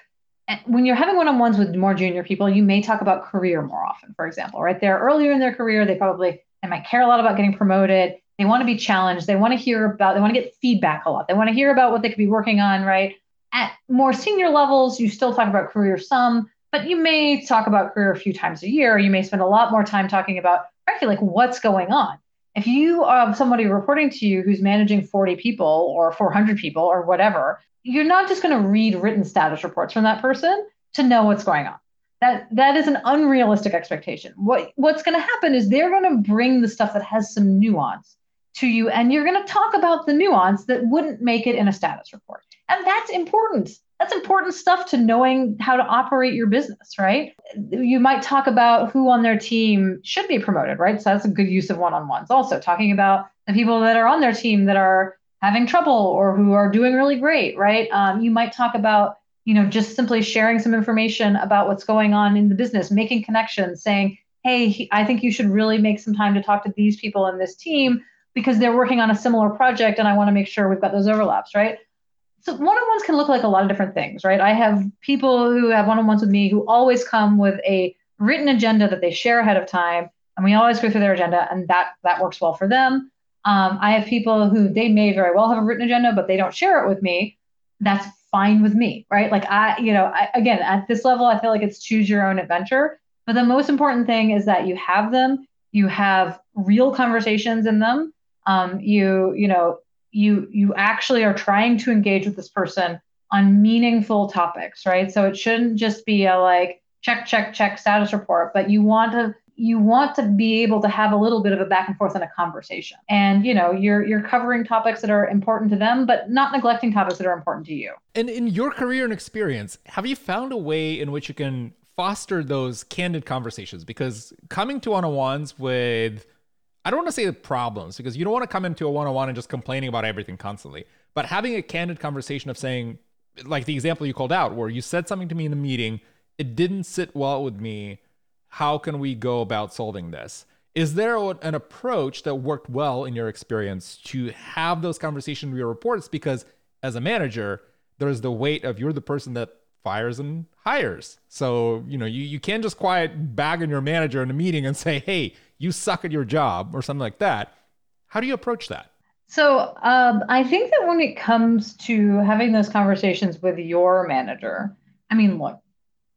eh, when you're having one-on-ones with more junior people, you may talk about career more often. For example, right? They're earlier in their career. They probably they might care a lot about getting promoted. They want to be challenged. They want to hear about. They want to get feedback a lot. They want to hear about what they could be working on, right? At more senior levels, you still talk about career some, but you may talk about career a few times a year. You may spend a lot more time talking about, frankly, like what's going on. If you have somebody reporting to you who's managing 40 people or 400 people or whatever, you're not just going to read written status reports from that person to know what's going on. That that is an unrealistic expectation. What what's going to happen is they're going to bring the stuff that has some nuance to you and you're going to talk about the nuance that wouldn't make it in a status report. And that's important. That's important stuff to knowing how to operate your business, right? You might talk about who on their team should be promoted, right? So that's a good use of one on ones. Also, talking about the people that are on their team that are having trouble or who are doing really great, right? Um, you might talk about, you know, just simply sharing some information about what's going on in the business, making connections, saying, hey, I think you should really make some time to talk to these people in this team because they're working on a similar project and I want to make sure we've got those overlaps, right? So one-on-ones can look like a lot of different things, right? I have people who have one-on-ones with me who always come with a written agenda that they share ahead of time, and we always go through their agenda, and that that works well for them. Um, I have people who they may very well have a written agenda, but they don't share it with me. That's fine with me, right? Like I, you know, I, again, at this level, I feel like it's choose your own adventure. But the most important thing is that you have them, you have real conversations in them, um, you you know you you actually are trying to engage with this person on meaningful topics right? So it shouldn't just be a like check check check status report but you want to you want to be able to have a little bit of a back and forth in a conversation. And you know you're you're covering topics that are important to them but not neglecting topics that are important to you. And in your career and experience have you found a way in which you can foster those candid conversations? Because coming to one-on-ones with I don't want to say the problems because you don't want to come into a one-on-one and just complaining about everything constantly, but having a candid conversation of saying like the example you called out where you said something to me in the meeting, it didn't sit well with me. How can we go about solving this? Is there an approach that worked well in your experience to have those conversations with your reports? Because as a manager, there's the weight of you're the person that fires and hires. So, you know, you, you can't just quiet bag on your manager in a meeting and say, hey, you suck at your job or something like that. How do you approach that? So um, I think that when it comes to having those conversations with your manager, I mean, look,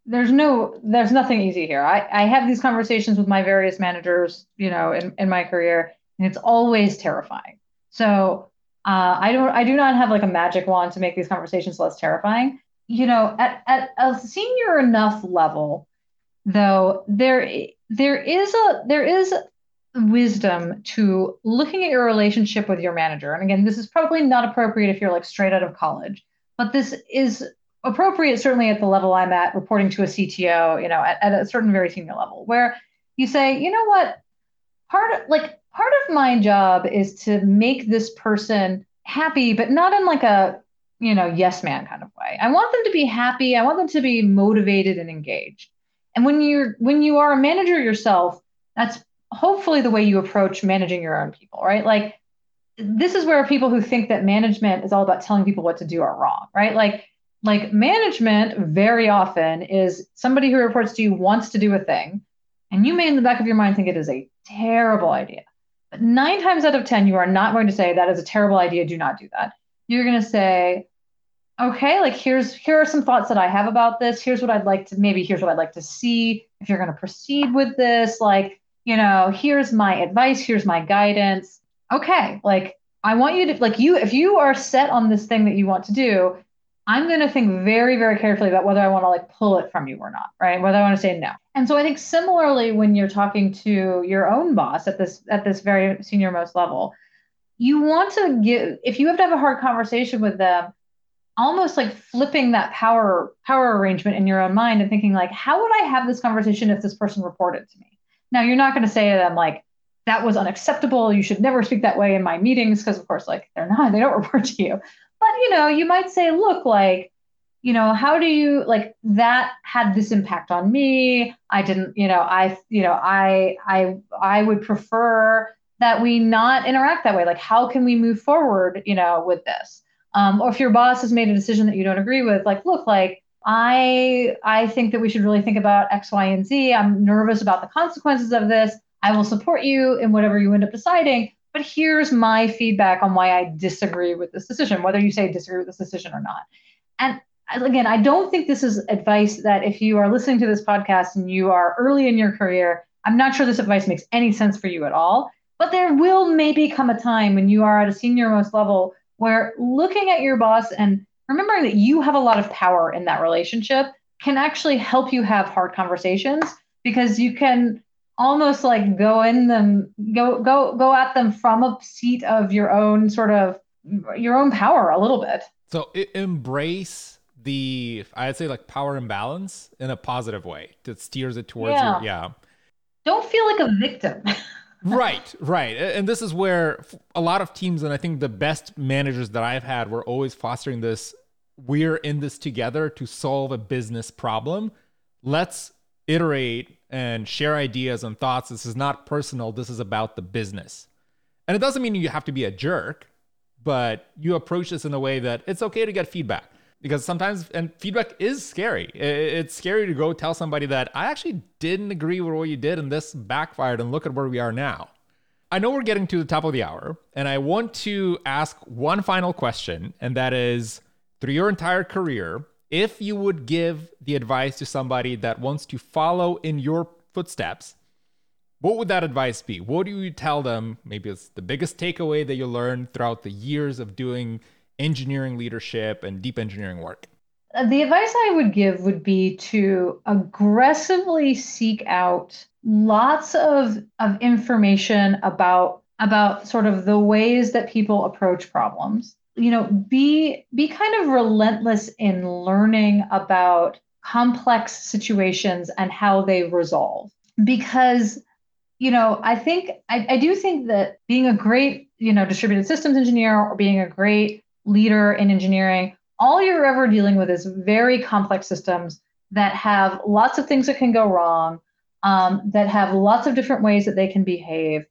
there's no, there's nothing easy here. I, I have these conversations with my various managers, you know, in, in my career, and it's always terrifying. So uh, I don't, I do not have like a magic wand to make these conversations less terrifying. You know, at, at a senior enough level, though, there, there is a, there is wisdom to looking at your relationship with your manager. And again, this is probably not appropriate if you're like straight out of college, but this is appropriate certainly at the level I'm at, reporting to a CTO, you know, at, at a certain very senior level, where you say, you know what, part of like part of my job is to make this person happy, but not in like a you know yes man kind of way. I want them to be happy. I want them to be motivated and engaged. And when you're when you are a manager yourself, that's hopefully the way you approach managing your own people, right? Like this is where people who think that management is all about telling people what to do are wrong, right? Like like management very often is somebody who reports to you wants to do a thing and you may in the back of your mind think it is a terrible idea. But 9 times out of 10 you are not going to say that is a terrible idea, do not do that. You're going to say okay, like here's here are some thoughts that I have about this. Here's what I'd like to maybe here's what I'd like to see if you're going to proceed with this like you know, here's my advice, here's my guidance. Okay, like I want you to like you if you are set on this thing that you want to do, I'm going to think very very carefully about whether I want to like pull it from you or not, right? Whether I want to say no. And so I think similarly when you're talking to your own boss at this at this very senior most level, you want to give if you have to have a hard conversation with them, almost like flipping that power power arrangement in your own mind and thinking like how would I have this conversation if this person reported to me? Now, you're not going to say to them, like, that was unacceptable. You should never speak that way in my meetings, because, of course, like, they're not, they don't report to you. But, you know, you might say, look, like, you know, how do you, like, that had this impact on me. I didn't, you know, I, you know, I, I, I would prefer that we not interact that way. Like, how can we move forward, you know, with this? Um, or if your boss has made a decision that you don't agree with, like, look, like, I I think that we should really think about X, Y, and Z. I'm nervous about the consequences of this. I will support you in whatever you end up deciding, but here's my feedback on why I disagree with this decision, whether you say disagree with this decision or not. And again, I don't think this is advice that if you are listening to this podcast and you are early in your career, I'm not sure this advice makes any sense for you at all. But there will maybe come a time when you are at a senior most level where looking at your boss and remembering that you have a lot of power in that relationship can actually help you have hard conversations because you can almost like go in them go go go at them from a seat of your own sort of your own power a little bit. So embrace the i'd say like power imbalance in a positive way that steers it towards yeah. Your, yeah. Don't feel like a victim right, right. And this is where a lot of teams, and I think the best managers that I've had were always fostering this we're in this together to solve a business problem. Let's iterate and share ideas and thoughts. This is not personal, this is about the business. And it doesn't mean you have to be a jerk, but you approach this in a way that it's okay to get feedback because sometimes and feedback is scary. It's scary to go tell somebody that i actually didn't agree with what you did and this backfired and look at where we are now. I know we're getting to the top of the hour and i want to ask one final question and that is through your entire career if you would give the advice to somebody that wants to follow in your footsteps what would that advice be? What do you tell them? Maybe it's the biggest takeaway that you learned throughout the years of doing engineering leadership and deep engineering work? Uh, the advice I would give would be to aggressively seek out lots of, of information about about sort of the ways that people approach problems. You know, be be kind of relentless in learning about complex situations and how they resolve. Because, you know, I think, I, I do think that being a great, you know, distributed systems engineer or being a great leader in engineering, all you're ever dealing with is very complex systems that have lots of things that can go wrong, um, that have lots of different ways that they can behave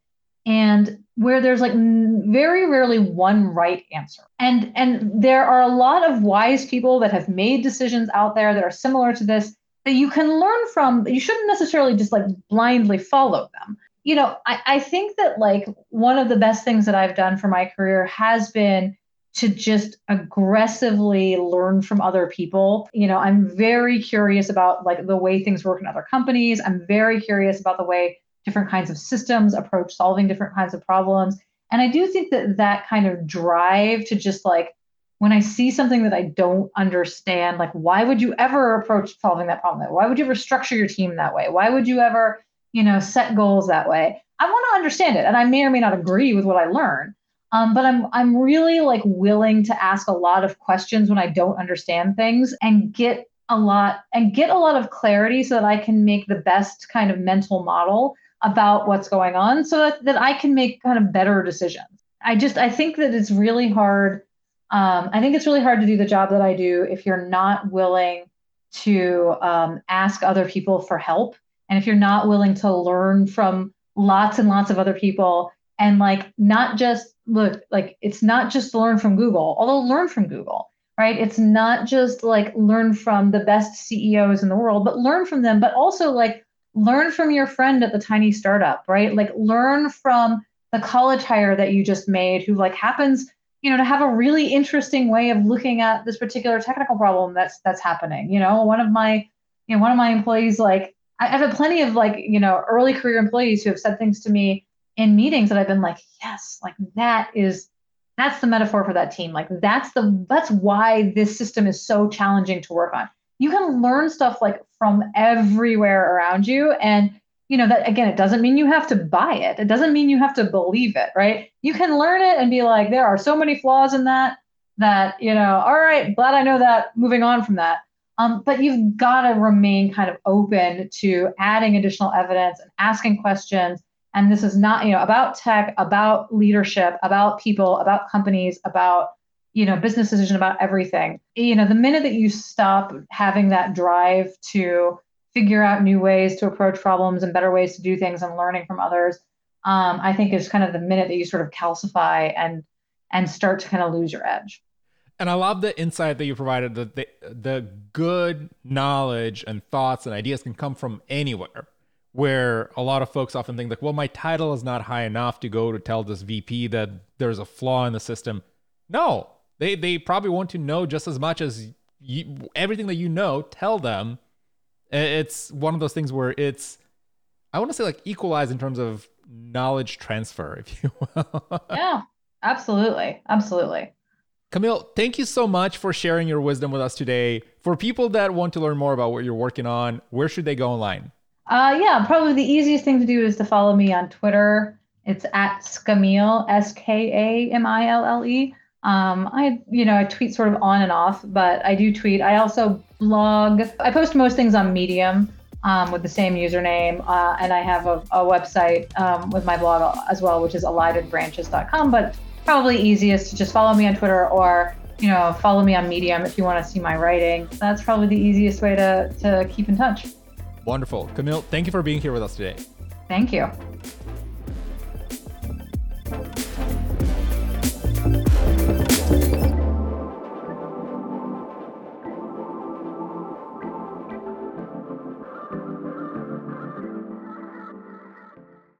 and where there's like very rarely one right answer. And and there are a lot of wise people that have made decisions out there that are similar to this that you can learn from you shouldn't necessarily just like blindly follow them. You know I, I think that like one of the best things that i've done for my career has been to just aggressively learn from other people. You know, I'm very curious about like the way things work in other companies. I'm very curious about the way different kinds of systems approach solving different kinds of problems. And I do think that that kind of drive to just like, when I see something that I don't understand, like, why would you ever approach solving that problem? Why would you ever structure your team that way? Why would you ever, you know, set goals that way? I want to understand it. And I may or may not agree with what I learn. Um, but I'm I'm really like willing to ask a lot of questions when I don't understand things and get a lot and get a lot of clarity so that I can make the best kind of mental model about what's going on so that, that I can make kind of better decisions. I just I think that it's really hard. Um, I think it's really hard to do the job that I do if you're not willing to um, ask other people for help and if you're not willing to learn from lots and lots of other people and like not just look like it's not just learn from Google, although learn from Google, right? It's not just like learn from the best CEOs in the world, but learn from them, but also like learn from your friend at the tiny startup, right? Like learn from the college hire that you just made who like happens, you know, to have a really interesting way of looking at this particular technical problem that's that's happening. You know, one of my, you know, one of my employees, like I've had plenty of like, you know, early career employees who have said things to me in meetings that I've been like, yes, like that is that's the metaphor for that team. Like that's the that's why this system is so challenging to work on. You can learn stuff like from everywhere around you and you know that again it doesn't mean you have to buy it. It doesn't mean you have to believe it right? You can learn it and be like there are so many flaws in that that you know all right glad i know that moving on from that. Um, but you've got to remain kind of open to adding additional evidence and asking questions and this is not you know about tech about leadership about people about companies about you know business decision about everything. You know the minute that you stop having that drive to figure out new ways to approach problems and better ways to do things and learning from others um, i think is kind of the minute that you sort of calcify and and start to kind of lose your edge. And i love the insight that you provided that the, the good knowledge and thoughts and ideas can come from anywhere where a lot of folks often think like well my title is not high enough to go to tell this vp that there's a flaw in the system no they they probably want to know just as much as you, everything that you know. Tell them. It's one of those things where it's I want to say like equalize in terms of knowledge transfer, if you will. yeah, absolutely, absolutely. Camille, thank you so much for sharing your wisdom with us today. For people that want to learn more about what you're working on, where should they go online? Uh, yeah, probably the easiest thing to do is to follow me on Twitter. It's at Skamille, S K A M I L L E. Um, I, you know, I tweet sort of on and off, but I do tweet. I also blog. I post most things on Medium um, with the same username, uh, and I have a, a website um, with my blog as well, which is elidedbranches.com. But probably easiest to just follow me on Twitter or you know follow me on Medium if you want to see my writing. That's probably the easiest way to to keep in touch. Wonderful, Camille. Thank you for being here with us today. Thank you.